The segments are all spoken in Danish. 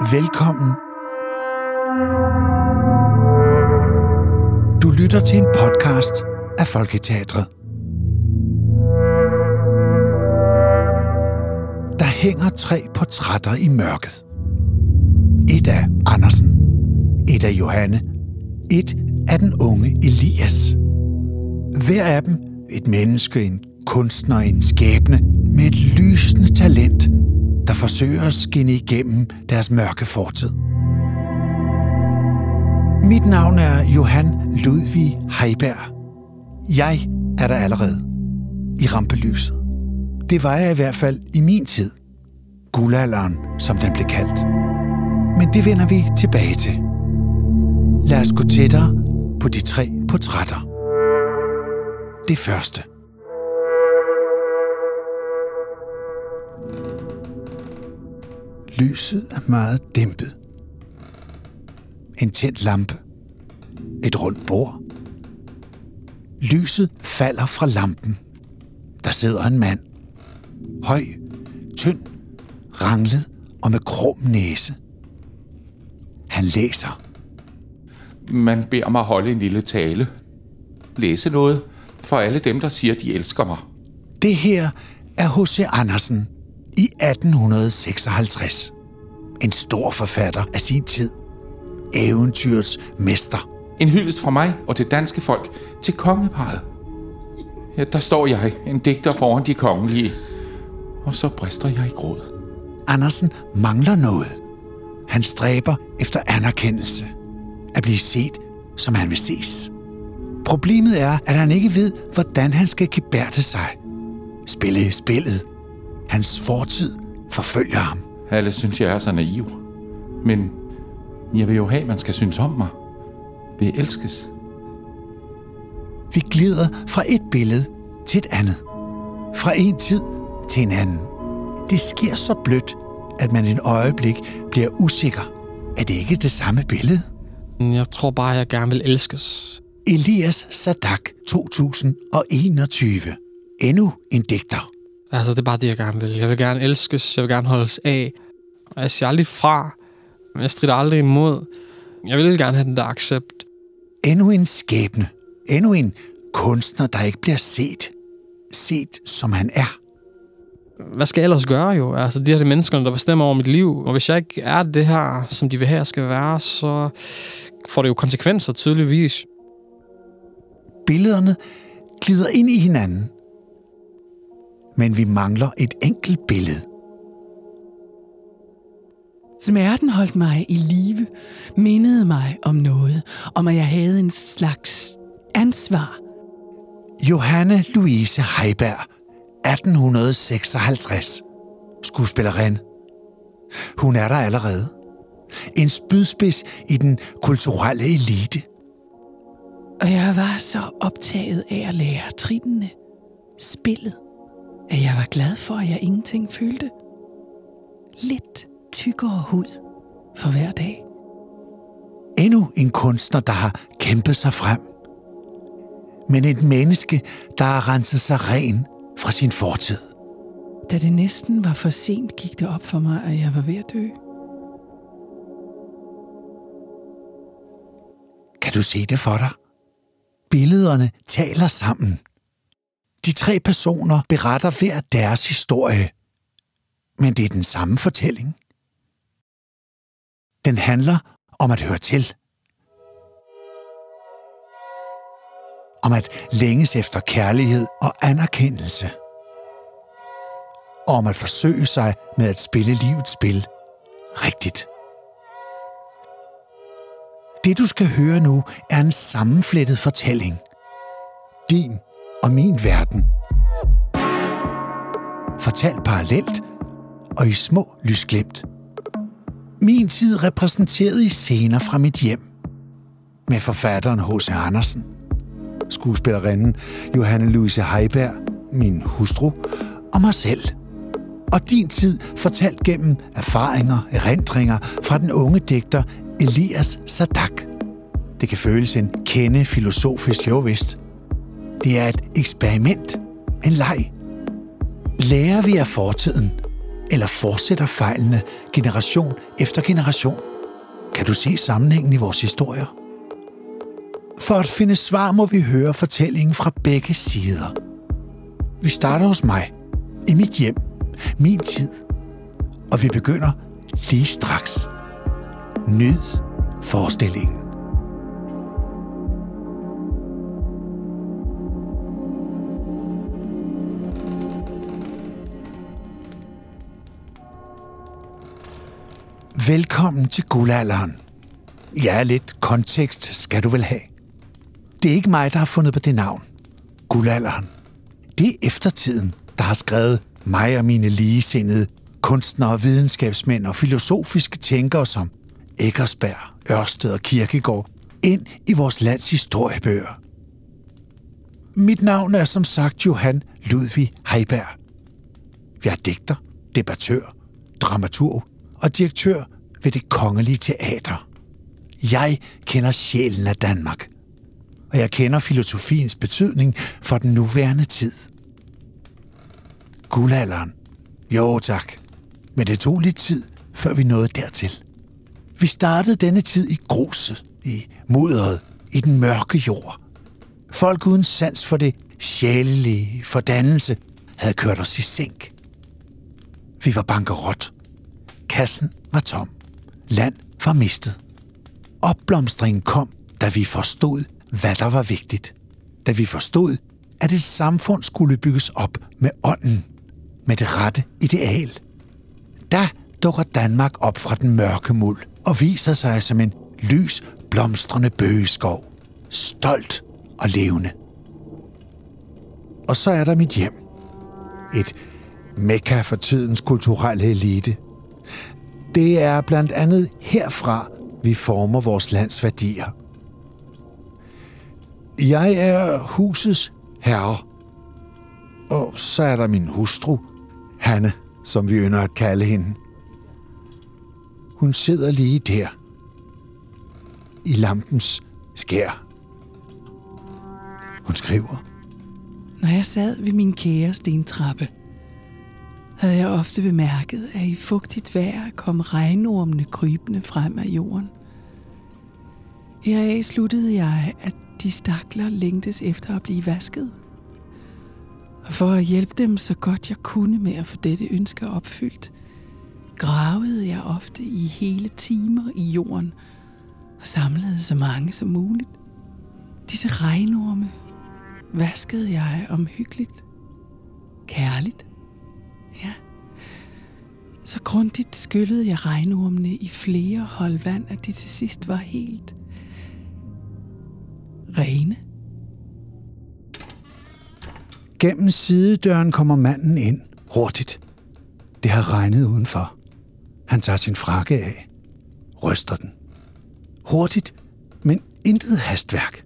Velkommen. Du lytter til en podcast af Folketeatret. Der hænger tre portrætter i mørket. Et af Andersen, et af Johanne, et af den unge Elias. Hver af dem et menneske, en kunstner, en skæbne med et lysende talent, der forsøger at skinne igennem deres mørke fortid. Mit navn er Johan Ludvig Heiberg. Jeg er der allerede i rampelyset. Det var jeg i hvert fald i min tid. Guldalderen, som den blev kaldt. Men det vender vi tilbage til. Lad os gå tættere på de tre portrætter. Det første. Lyset er meget dæmpet. En tændt lampe. Et rundt bord. Lyset falder fra lampen. Der sidder en mand. Høj, tynd, ranglet og med krum næse. Han læser. Man beder mig holde en lille tale. Læse noget for alle dem, der siger, de elsker mig. Det her er H.C. Andersen i 1856. En stor forfatter af sin tid. Eventyrets mester. En hyldest fra mig og det danske folk til kongeparet. Ja, der står jeg, en digter foran de kongelige. Og så brister jeg i gråd. Andersen mangler noget. Han stræber efter anerkendelse. At blive set, som han vil ses. Problemet er, at han ikke ved, hvordan han skal gebærde sig. Spille spillet. Hans fortid forfølger ham. Alle synes, jeg er så naiv. Men jeg vil jo have, at man skal synes om mig. Vil elskes. Vi glider fra et billede til et andet. Fra en tid til en anden. Det sker så blødt, at man en øjeblik bliver usikker. Er det ikke det samme billede? Jeg tror bare, jeg gerne vil elskes. Elias Sadak 2021. Endnu en digter. Altså, det er bare det, jeg gerne vil. Jeg vil gerne elskes, jeg vil gerne holdes af. Og jeg siger aldrig fra, men jeg strider aldrig imod. Jeg vil gerne have den der accept. Endnu en skæbne. Endnu en kunstner, der ikke bliver set. Set, som han er. Hvad skal jeg ellers gøre jo? Altså, de her de mennesker, der bestemmer over mit liv. Og hvis jeg ikke er det her, som de vil have, jeg skal være, så får det jo konsekvenser tydeligvis. Billederne glider ind i hinanden. Men vi mangler et enkelt billede. Smerten holdt mig i live, mindede mig om noget, om at jeg havde en slags ansvar. Johanne Louise Heiberg, 1856. Skuespillerinde. Hun er der allerede. En spydspids i den kulturelle elite. Og jeg var så optaget af at lære trinene, spillet, at jeg var glad for, at jeg ingenting følte. Lidt tykkere hud for hver dag. Endnu en kunstner, der har kæmpet sig frem. Men et menneske, der har renset sig ren fra sin fortid. Da det næsten var for sent, gik det op for mig, at jeg var ved at dø. Kan du se det for dig? Billederne taler sammen. De tre personer beretter hver deres historie. Men det er den samme fortælling. Den handler om at høre til. Om at længes efter kærlighed og anerkendelse. Og om at forsøge sig med at spille livets spil rigtigt. Det du skal høre nu er en sammenflettet fortælling. Din og min verden. Fortalt parallelt og i små lysglimt. Min tid repræsenteret i scener fra mit hjem. Med forfatteren H.C. Andersen, skuespillerinden Johanne Louise Heiberg, min hustru, og mig selv. Og din tid fortalt gennem erfaringer, erindringer fra den unge digter Elias Sadak. Det kan føles en kende filosofisk jo vist. Det er et eksperiment, en leg. Lærer vi af fortiden, Eller fortsætter fejlene generation efter generation? Kan du se sammenhængen i vores historier? For at finde svar må vi høre fortællingen fra begge sider. Vi starter hos mig, i mit hjem, min tid, og vi begynder lige straks. Nyd forestillingen. Velkommen til guldalderen. Ja, lidt kontekst skal du vel have. Det er ikke mig, der har fundet på det navn. Guldalderen. Det er eftertiden, der har skrevet mig og mine ligesindede kunstnere, videnskabsmænd og filosofiske tænkere som Eggersberg, Ørsted og Kirkegaard ind i vores lands historiebøger. Mit navn er som sagt Johan Ludvig Heiberg. Jeg er digter, debattør, dramaturg og direktør ved det kongelige teater. Jeg kender sjælen af Danmark, og jeg kender filosofiens betydning for den nuværende tid. Guldalderen. Jo tak. Men det tog lidt tid, før vi nåede dertil. Vi startede denne tid i gruset, i mudderet, i den mørke jord. Folk uden sans for det sjælelige, fordannelse, havde kørt os i sænk. Vi var bankerot. Kassen var tom. Land var mistet. Opblomstringen kom, da vi forstod, hvad der var vigtigt. Da vi forstod, at et samfund skulle bygges op med ånden, med det rette ideal. Da dukker Danmark op fra den mørke muld og viser sig som en lys, blomstrende bøgeskov. Stolt og levende. Og så er der mit hjem. Et mekka for tidens kulturelle elite. Det er blandt andet herfra, vi former vores lands værdier. Jeg er husets herre. Og så er der min hustru, Hanne, som vi ynder at kalde hende. Hun sidder lige der. I lampens skær. Hun skriver. Når jeg sad ved min kære stentrappe, havde jeg ofte bemærket, at i fugtigt vejr kom regnormene krybende frem af jorden. Heraf sluttede jeg, at de stakler længtes efter at blive vasket. Og for at hjælpe dem så godt jeg kunne med at få dette ønske opfyldt, gravede jeg ofte i hele timer i jorden og samlede så mange som muligt. Disse regnorme vaskede jeg omhyggeligt, kærligt. Ja. Så grundigt skyllede jeg regnormene i flere hold vand, at de til sidst var helt rene. Gennem sidedøren kommer manden ind hurtigt. Det har regnet udenfor. Han tager sin frakke af, ryster den. Hurtigt, men intet hastværk.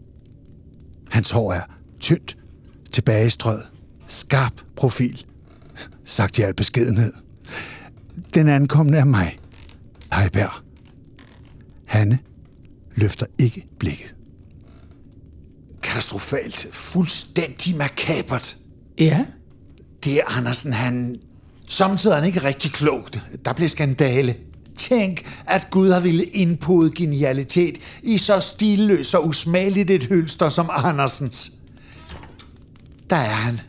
Hans hår er tyndt, tilbagestrøget, skarp profil, sagt i al beskedenhed. Den ankommende er mig, Heiberg. Hanne løfter ikke blikket. Katastrofalt, fuldstændig makabert. Ja, Det er Andersen, han... Samtidig er han ikke rigtig klogt. Der blev skandale. Tænk, at Gud har ville indpode genialitet i så stilløs og usmageligt et hylster som Andersens. Der er han.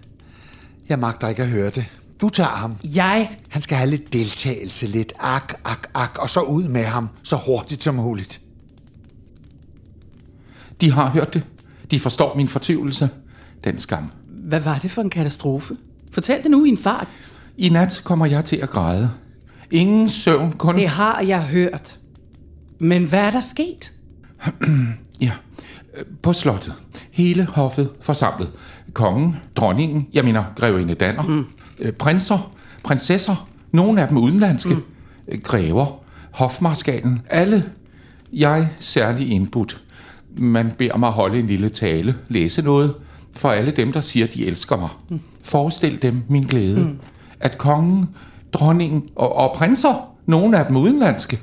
Jeg magter ikke at høre det. Du tager ham. jeg Han skal have lidt deltagelse, lidt ak, ak, ak, og så ud med ham så hurtigt som muligt. De har hørt det. De forstår min fortvivlelse. Den skam. Hvad var det for en katastrofe? Fortæl det nu i en fart. I nat kommer jeg til at græde. Ingen søvn, kun... Det har jeg hørt. Men hvad er der sket? Ja, på slottet. Hele hoffet forsamlet. Kongen, dronningen, jeg mener grevinde Danner, mm. Prinser, prinsesser, nogle af dem udenlandske, mm. grever, hofmarskalen, alle. Jeg særlig indbudt. Man beder mig holde en lille tale, læse noget, for alle dem, der siger, de elsker mig. Mm. Forestil dem min glæde. Mm. At kongen, dronningen og, og prinser, nogle af dem udenlandske,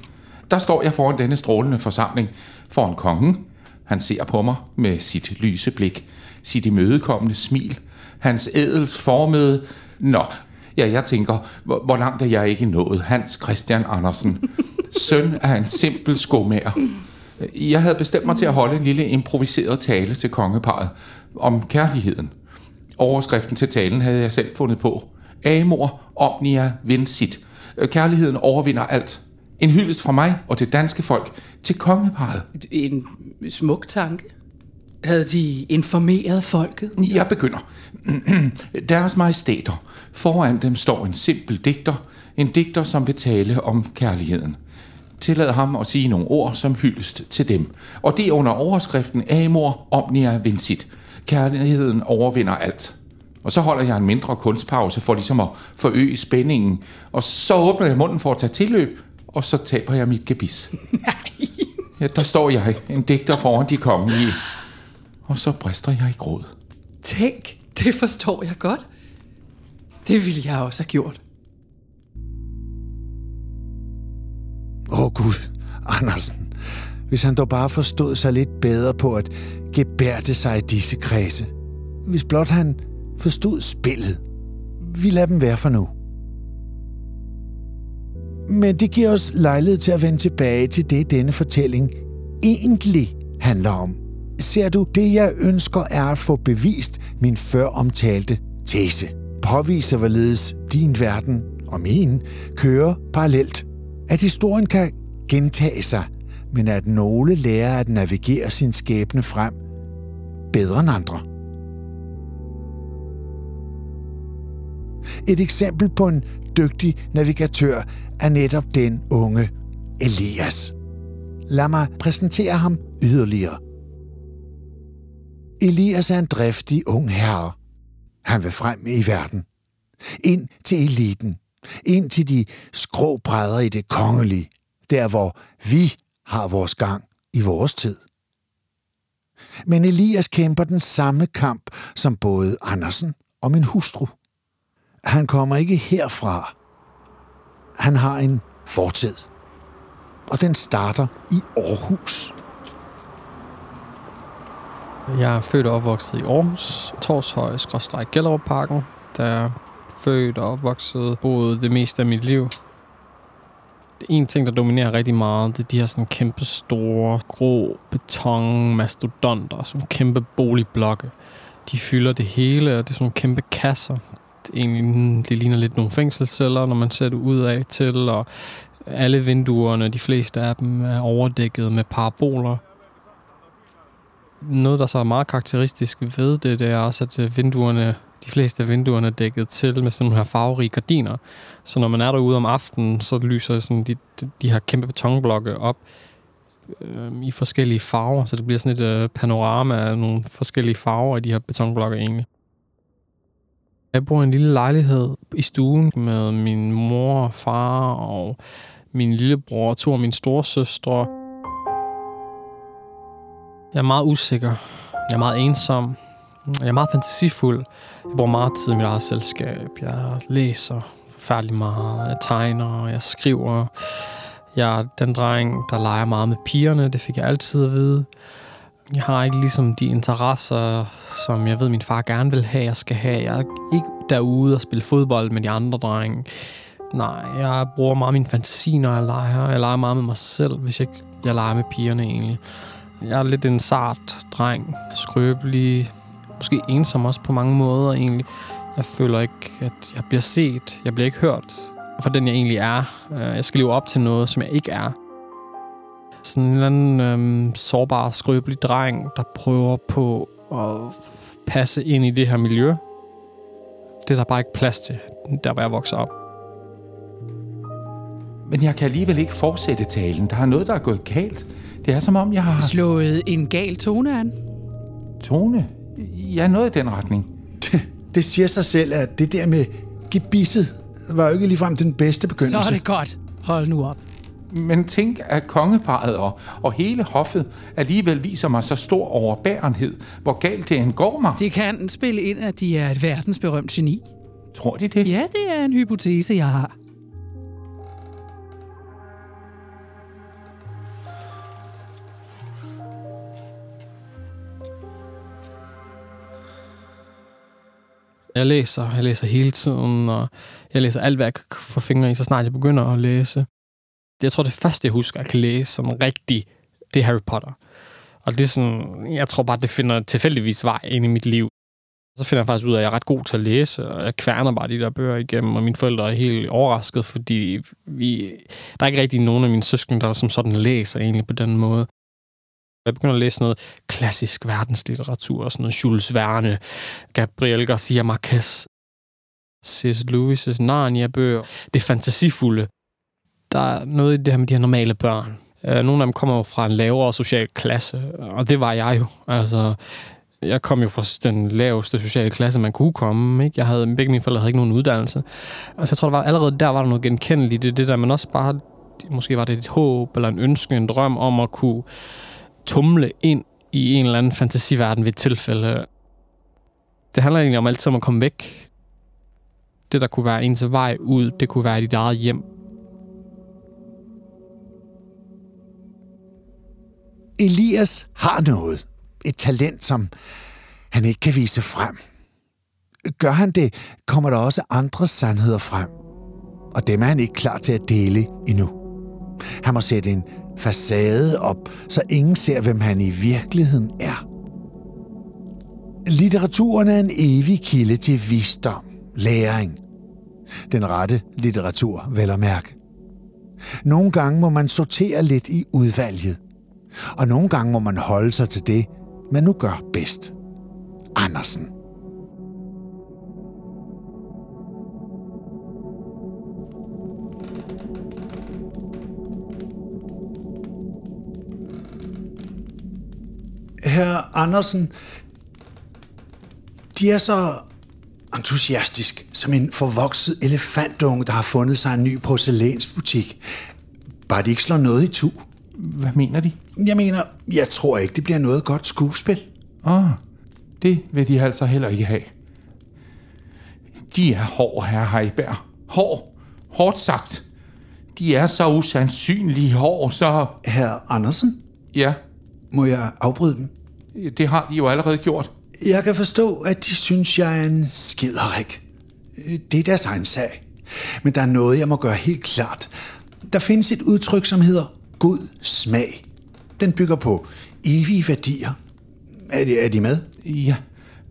der står jeg foran denne strålende forsamling, foran kongen. Han ser på mig med sit lyse blik, sit imødekommende smil, hans ædelt formede... Nå, Ja, jeg tænker, hvor, hvor langt er jeg ikke nået? Hans Christian Andersen, søn af en simpel skomager. Jeg havde bestemt mig til at holde en lille improviseret tale til kongeparet om kærligheden. Overskriften til talen havde jeg selv fundet på. Amor omnia vincit. Kærligheden overvinder alt. En hyldest fra mig og det danske folk til kongeparet. En smuk tanke. Havde de informeret folket? Jeg begynder. Deres majestæter. Foran dem står en simpel digter. En digter, som vil tale om kærligheden. Tillad ham at sige nogle ord som hyldest til dem. Og det er under overskriften Amor omnia vincit. Kærligheden overvinder alt. Og så holder jeg en mindre kunstpause for ligesom at forøge spændingen. Og så åbner jeg munden for at tage tilløb, og så taber jeg mit gebis. Nej. Ja, der står jeg, en digter foran de kongelige. Og så brister jeg i gråd. Tænk, det forstår jeg godt. Det ville jeg også have gjort. Åh oh, Gud, Andersen. Hvis han dog bare forstod sig lidt bedre på at gebærde sig i disse kredse. Hvis blot han forstod spillet. Vi lader dem være for nu. Men det giver os lejlighed til at vende tilbage til det, denne fortælling egentlig handler om. Ser du, det jeg ønsker er at få bevist min før omtalte tese. Påvise, hvorledes din verden og min kører parallelt. At historien kan gentage sig, men at nogle lærer at navigere sin skæbne frem bedre end andre. Et eksempel på en dygtig navigatør er netop den unge Elias. Lad mig præsentere ham yderligere. Elias er en driftig ung herre. Han vil frem i verden. Ind til eliten. Ind til de skråbrædder i det kongelige. Der hvor vi har vores gang i vores tid. Men Elias kæmper den samme kamp som både Andersen og min hustru. Han kommer ikke herfra. Han har en fortid. Og den starter i Aarhus. Jeg er født og opvokset i Aarhus, Torshøj, skråstrej Gellerup-parken. Der er født og opvokset, boet det meste af mit liv. En ting, der dominerer rigtig meget, det er de her sådan kæmpe store, grå beton mastodonter, sådan kæmpe boligblokke. De fylder det hele, og det er sådan nogle kæmpe kasser. Det, egentlig, det ligner lidt nogle fængselsceller, når man ser det ud af til, og alle vinduerne, de fleste af dem, er overdækket med paraboler noget, der så er meget karakteristisk ved det, det er også, at øh, vinduerne, de fleste af vinduerne er dækket til med sådan nogle her farverige gardiner. Så når man er derude om aftenen, så lyser sådan de, de, de her kæmpe betonblokke op øh, i forskellige farver, så det bliver sådan et øh, panorama af nogle forskellige farver i de her betonblokke egentlig. Jeg bor i en lille lejlighed i stuen med min mor og far og min lillebror og to af mine storesøstre. Jeg er meget usikker. Jeg er meget ensom. Jeg er meget fantasifuld. Jeg bruger meget tid i mit eget selskab. Jeg læser forfærdelig meget. Jeg tegner, jeg skriver. Jeg er den dreng, der leger meget med pigerne. Det fik jeg altid at vide. Jeg har ikke ligesom de interesser, som jeg ved, min far gerne vil have, jeg skal have. Jeg er ikke derude og spille fodbold med de andre drenge. Nej, jeg bruger meget min fantasi, når jeg leger. Jeg leger meget med mig selv, hvis jeg, jeg leger med pigerne egentlig. Jeg er lidt en sart dreng, skrøbelig, måske ensom også på mange måder egentlig. Jeg føler ikke, at jeg bliver set. Jeg bliver ikke hørt for den, jeg egentlig er. Øh, jeg skal leve op til noget, som jeg ikke er. Sådan en eller anden øhm, sårbar, skrøbelig dreng, der prøver på at passe ind i det her miljø. Det er der bare ikke plads til, der hvor jeg vokser op. Men jeg kan alligevel ikke fortsætte talen. Der er noget, der er gået galt. Det er som om, jeg har... Slået en gal tone an. Tone? Ja, noget i den retning. Det, det siger sig selv, at det der med gebisset var jo ikke ligefrem den bedste begyndelse. Så er det godt. Hold nu op. Men tænk, at kongeparet og, og hele hoffet alligevel viser mig så stor overbærenhed, hvor galt det end går mig. Det kan spille ind, at de er et verdensberømt geni. Tror de det? Ja, det er en hypotese, jeg har. Jeg læser, jeg læser hele tiden, og jeg læser alt, hvad jeg kan få fingre i, så snart jeg begynder at læse. Jeg tror, det første, jeg husker, jeg kan læse som rigtig, det er Harry Potter. Og det er sådan, jeg tror bare, det finder tilfældigvis vej ind i mit liv. Så finder jeg faktisk ud af, at jeg er ret god til at læse, og jeg kværner bare de der bøger igennem, og mine forældre er helt overrasket, fordi vi, der er ikke rigtig nogen af mine søskende, der som sådan læser egentlig på den måde. Jeg begynder at læse noget klassisk verdenslitteratur, sådan noget Jules Verne, Gabriel Garcia Marquez, C.S. Lewis' Narnia-bøger. Det fantasifulde. Der er noget i det her med de her normale børn. Øh, nogle af dem kommer jo fra en lavere social klasse, og det var jeg jo. Altså, jeg kom jo fra den laveste sociale klasse, man kunne komme. Ikke? Jeg havde, begge mine forældre havde ikke nogen uddannelse. Altså, jeg tror, der var, allerede der var der noget genkendeligt. Det, det der, man også bare, måske var det et håb eller en ønske, en drøm om at kunne tumle ind i en eller anden fantasiverden ved et tilfælde. Det handler egentlig om altid om at komme væk. Det, der kunne være ens vej ud, det kunne være dit eget hjem. Elias har noget. Et talent, som han ikke kan vise frem. Gør han det, kommer der også andre sandheder frem. Og dem er han ikke klar til at dele endnu. Han må sætte en facade op, så ingen ser, hvem han i virkeligheden er. Litteraturen er en evig kilde til visdom, læring. Den rette litteratur, vel at mærke. Nogle gange må man sortere lidt i udvalget. Og nogle gange må man holde sig til det, man nu gør bedst. Andersen. Herr Andersen, de er så entusiastisk som en forvokset elefantunge, der har fundet sig en ny porcelænsbutik. Bare de ikke slår noget i tu. Hvad mener de? Jeg mener, jeg tror ikke, det bliver noget godt skuespil. Åh, oh, det vil de altså heller ikke have. De er hård, herre Heiberg. Hård. Hårdt sagt. De er så usandsynlige hård, så... Herr Andersen, Ja, må jeg afbryde dem? det har de jo allerede gjort. Jeg kan forstå, at de synes, jeg er en skiderik. Det er deres egen sag. Men der er noget, jeg må gøre helt klart. Der findes et udtryk, som hedder god smag. Den bygger på evige værdier. Er de, er de med? Ja,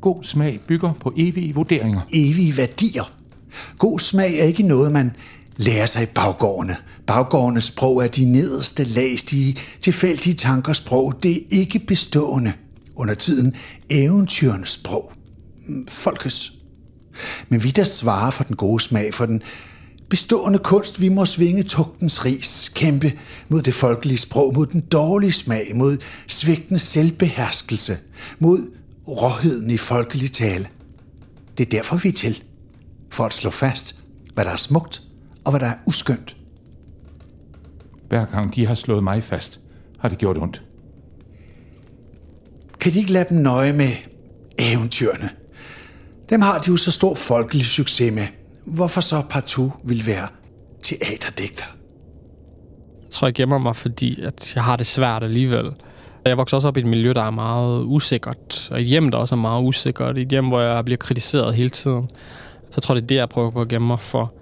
god smag bygger på evige vurderinger. Evige værdier. God smag er ikke noget, man lærer sig i baggårdene. Baggårdenes sprog er de nederste lags, de tilfældige tankers sprog. Det er ikke bestående. Under tiden eventyrens sprog. Mm, folkes. Men vi, der svarer for den gode smag, for den bestående kunst, vi må svinge tugtens ris, kæmpe mod det folkelige sprog, mod den dårlige smag, mod svigtende selvbeherskelse, mod råheden i folkelig tale. Det er derfor, vi er til. For at slå fast, hvad der er smukt og hvad der er uskyndt. Hver gang de har slået mig fast, har det gjort ondt. Kan de ikke lade dem nøje med eventyrene? Dem har de jo så stor folkelig succes med. Hvorfor så partout vil være teaterdigter? Jeg tror, jeg gemmer mig, fordi at jeg har det svært alligevel. Jeg vokser også op i et miljø, der er meget usikkert, og et hjem, der også er meget usikkert. Et hjem, hvor jeg bliver kritiseret hele tiden. Så jeg tror, det er det, jeg prøver på at gemme mig for.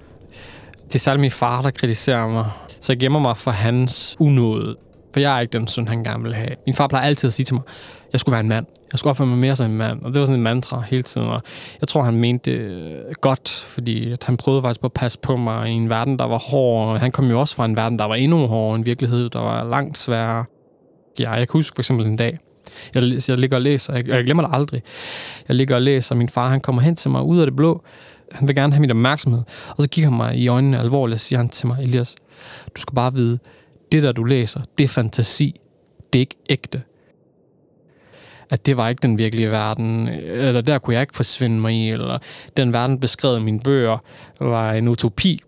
Det er særligt min far, der kritiserer mig. Så jeg gemmer mig for hans unåde. For jeg er ikke den søn, han gerne vil have. Min far plejer altid at sige til mig, at jeg skulle være en mand. Jeg skulle opføre mig mere som en mand. Og det var sådan en mantra hele tiden. Og jeg tror, han mente det øh, godt, fordi at han prøvede faktisk på at passe på mig i en verden, der var hård. Og han kom jo også fra en verden, der var endnu hårdere. En virkelighed, der var langt sværere. Ja, jeg kan huske for eksempel en dag, jeg, jeg ligger og læser, jeg, jeg glemmer det aldrig. Jeg ligger og læser, og min far han kommer hen til mig ud af det blå. Han vil gerne have min opmærksomhed. Og så kigger han mig i øjnene alvorligt og siger han til mig, Elias, du skal bare vide, det der du læser, det er fantasi. Det er ikke ægte. At det var ikke den virkelige verden, eller der kunne jeg ikke forsvinde mig i, eller den verden beskrevet i mine bøger var en utopi.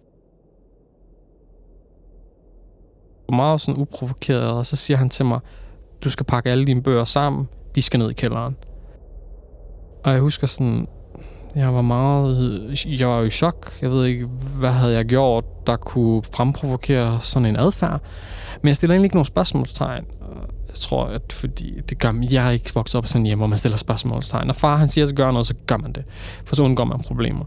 Meget sådan uprovokeret, og så siger han til mig, du skal pakke alle dine bøger sammen, de skal ned i kælderen. Og jeg husker sådan, jeg var meget... Jeg var jo i chok. Jeg ved ikke, hvad havde jeg gjort, der kunne fremprovokere sådan en adfærd. Men jeg stiller egentlig ikke nogen spørgsmålstegn. Jeg tror, at fordi det gør, jeg er ikke vokset op sådan hjemme, hvor man stiller spørgsmålstegn. Når far han siger, at gør noget, så gør man det. For så undgår man problemer.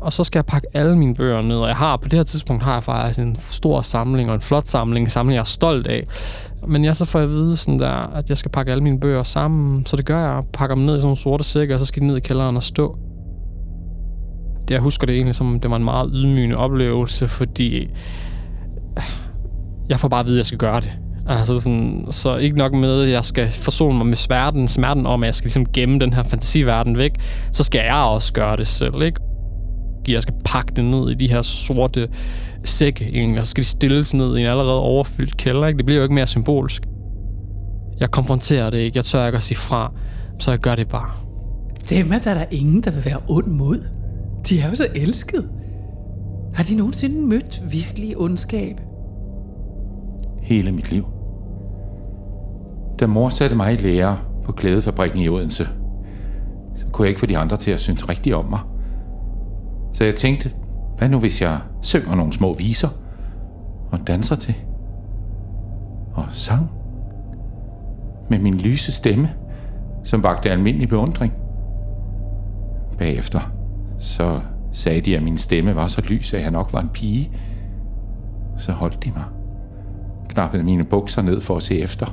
Og så skal jeg pakke alle mine bøger ned, og jeg har på det her tidspunkt har jeg faktisk en stor samling og en flot samling, en samling, jeg er stolt af. Men jeg så får jeg at vide, sådan der, at jeg skal pakke alle mine bøger sammen, så det gør jeg. Pakker dem ned i sådan nogle sorte sække, og så skal de ned i kælderen og stå. Det, jeg husker det egentlig som, det var en meget ydmygende oplevelse, fordi øh, jeg får bare at vide, at jeg skal gøre det. Altså sådan, så ikke nok med, at jeg skal forsone mig med smerten, smerten om, at jeg skal ligesom gemme den her fantasiverden væk, så skal jeg også gøre det selv, ikke? Jeg skal pakke det ned i de her sorte sække, egentlig, og så skal de stilles ned i en allerede overfyldt kælder, ikke? Det bliver jo ikke mere symbolsk. Jeg konfronterer det ikke, jeg tør ikke at sige fra, så jeg gør det bare. Dem er der, der ingen, der vil være ond mod. De er jo så elsket. Har de nogensinde mødt virkelig ondskab? hele mit liv. Da mor satte mig i lære på klædefabrikken i Odense, så kunne jeg ikke få de andre til at synes rigtigt om mig. Så jeg tænkte, hvad nu hvis jeg synger nogle små viser og danser til? Og sang med min lyse stemme, som vagte almindelig beundring. Bagefter så sagde de, at min stemme var så lys, at jeg nok var en pige. Så holdt de mig knappede mine bukser ned for at se efter.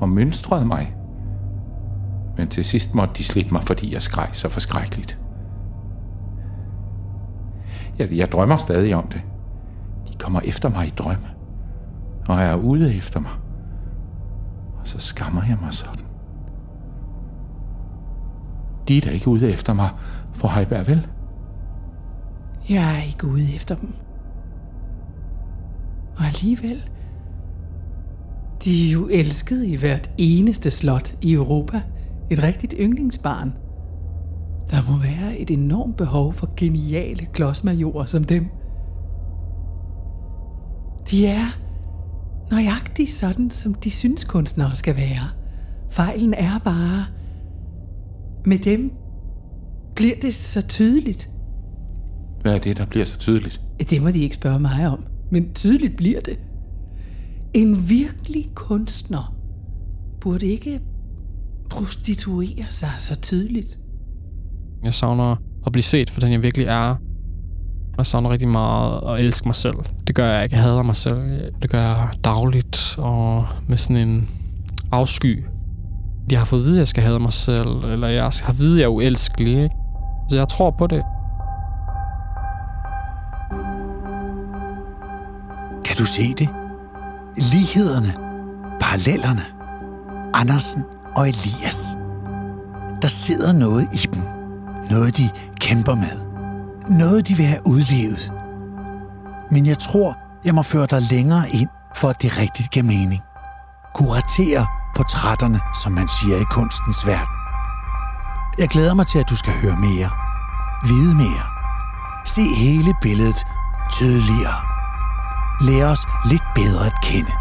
Og mønstrede mig. Men til sidst måtte de slippe mig, fordi jeg skreg så forskrækkeligt. Jeg, jeg drømmer stadig om det. De kommer efter mig i drømme. Og er ude efter mig. Og så skammer jeg mig sådan. De er da ikke ude efter mig, for Heiberg vel? Jeg er ikke ude efter dem. Og alligevel, de er jo elskede i hvert eneste slot i Europa. Et rigtigt yndlingsbarn. Der må være et enormt behov for geniale klodsmajorer som dem. De er nøjagtigt sådan, som de synes kunstnere skal være. Fejlen er bare, med dem bliver det så tydeligt. Hvad er det, der bliver så tydeligt? Det må de ikke spørge mig om men tydeligt bliver det. En virkelig kunstner burde ikke prostituere sig så tydeligt. Jeg savner at blive set for den, jeg virkelig er. Jeg savner rigtig meget at elske mig selv. Det gør jeg ikke. Jeg hader mig selv. Det gør jeg dagligt og med sådan en afsky. Jeg har fået at vide, at jeg skal have mig selv, eller jeg har at vide, at jeg er uelskelig. Ikke? Så jeg tror på det. Kan du se det? Lighederne, parallellerne. Andersen og Elias. Der sidder noget i dem. Noget, de kæmper med. Noget, de vil have udlevet. Men jeg tror, jeg må føre dig længere ind, for at det rigtigt giver mening. Kuratere portrætterne, som man siger i kunstens verden. Jeg glæder mig til, at du skal høre mere. Vide mere. Se hele billedet tydeligere lære os lidt bedre at kende.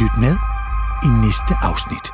Lyt med i næste afsnit.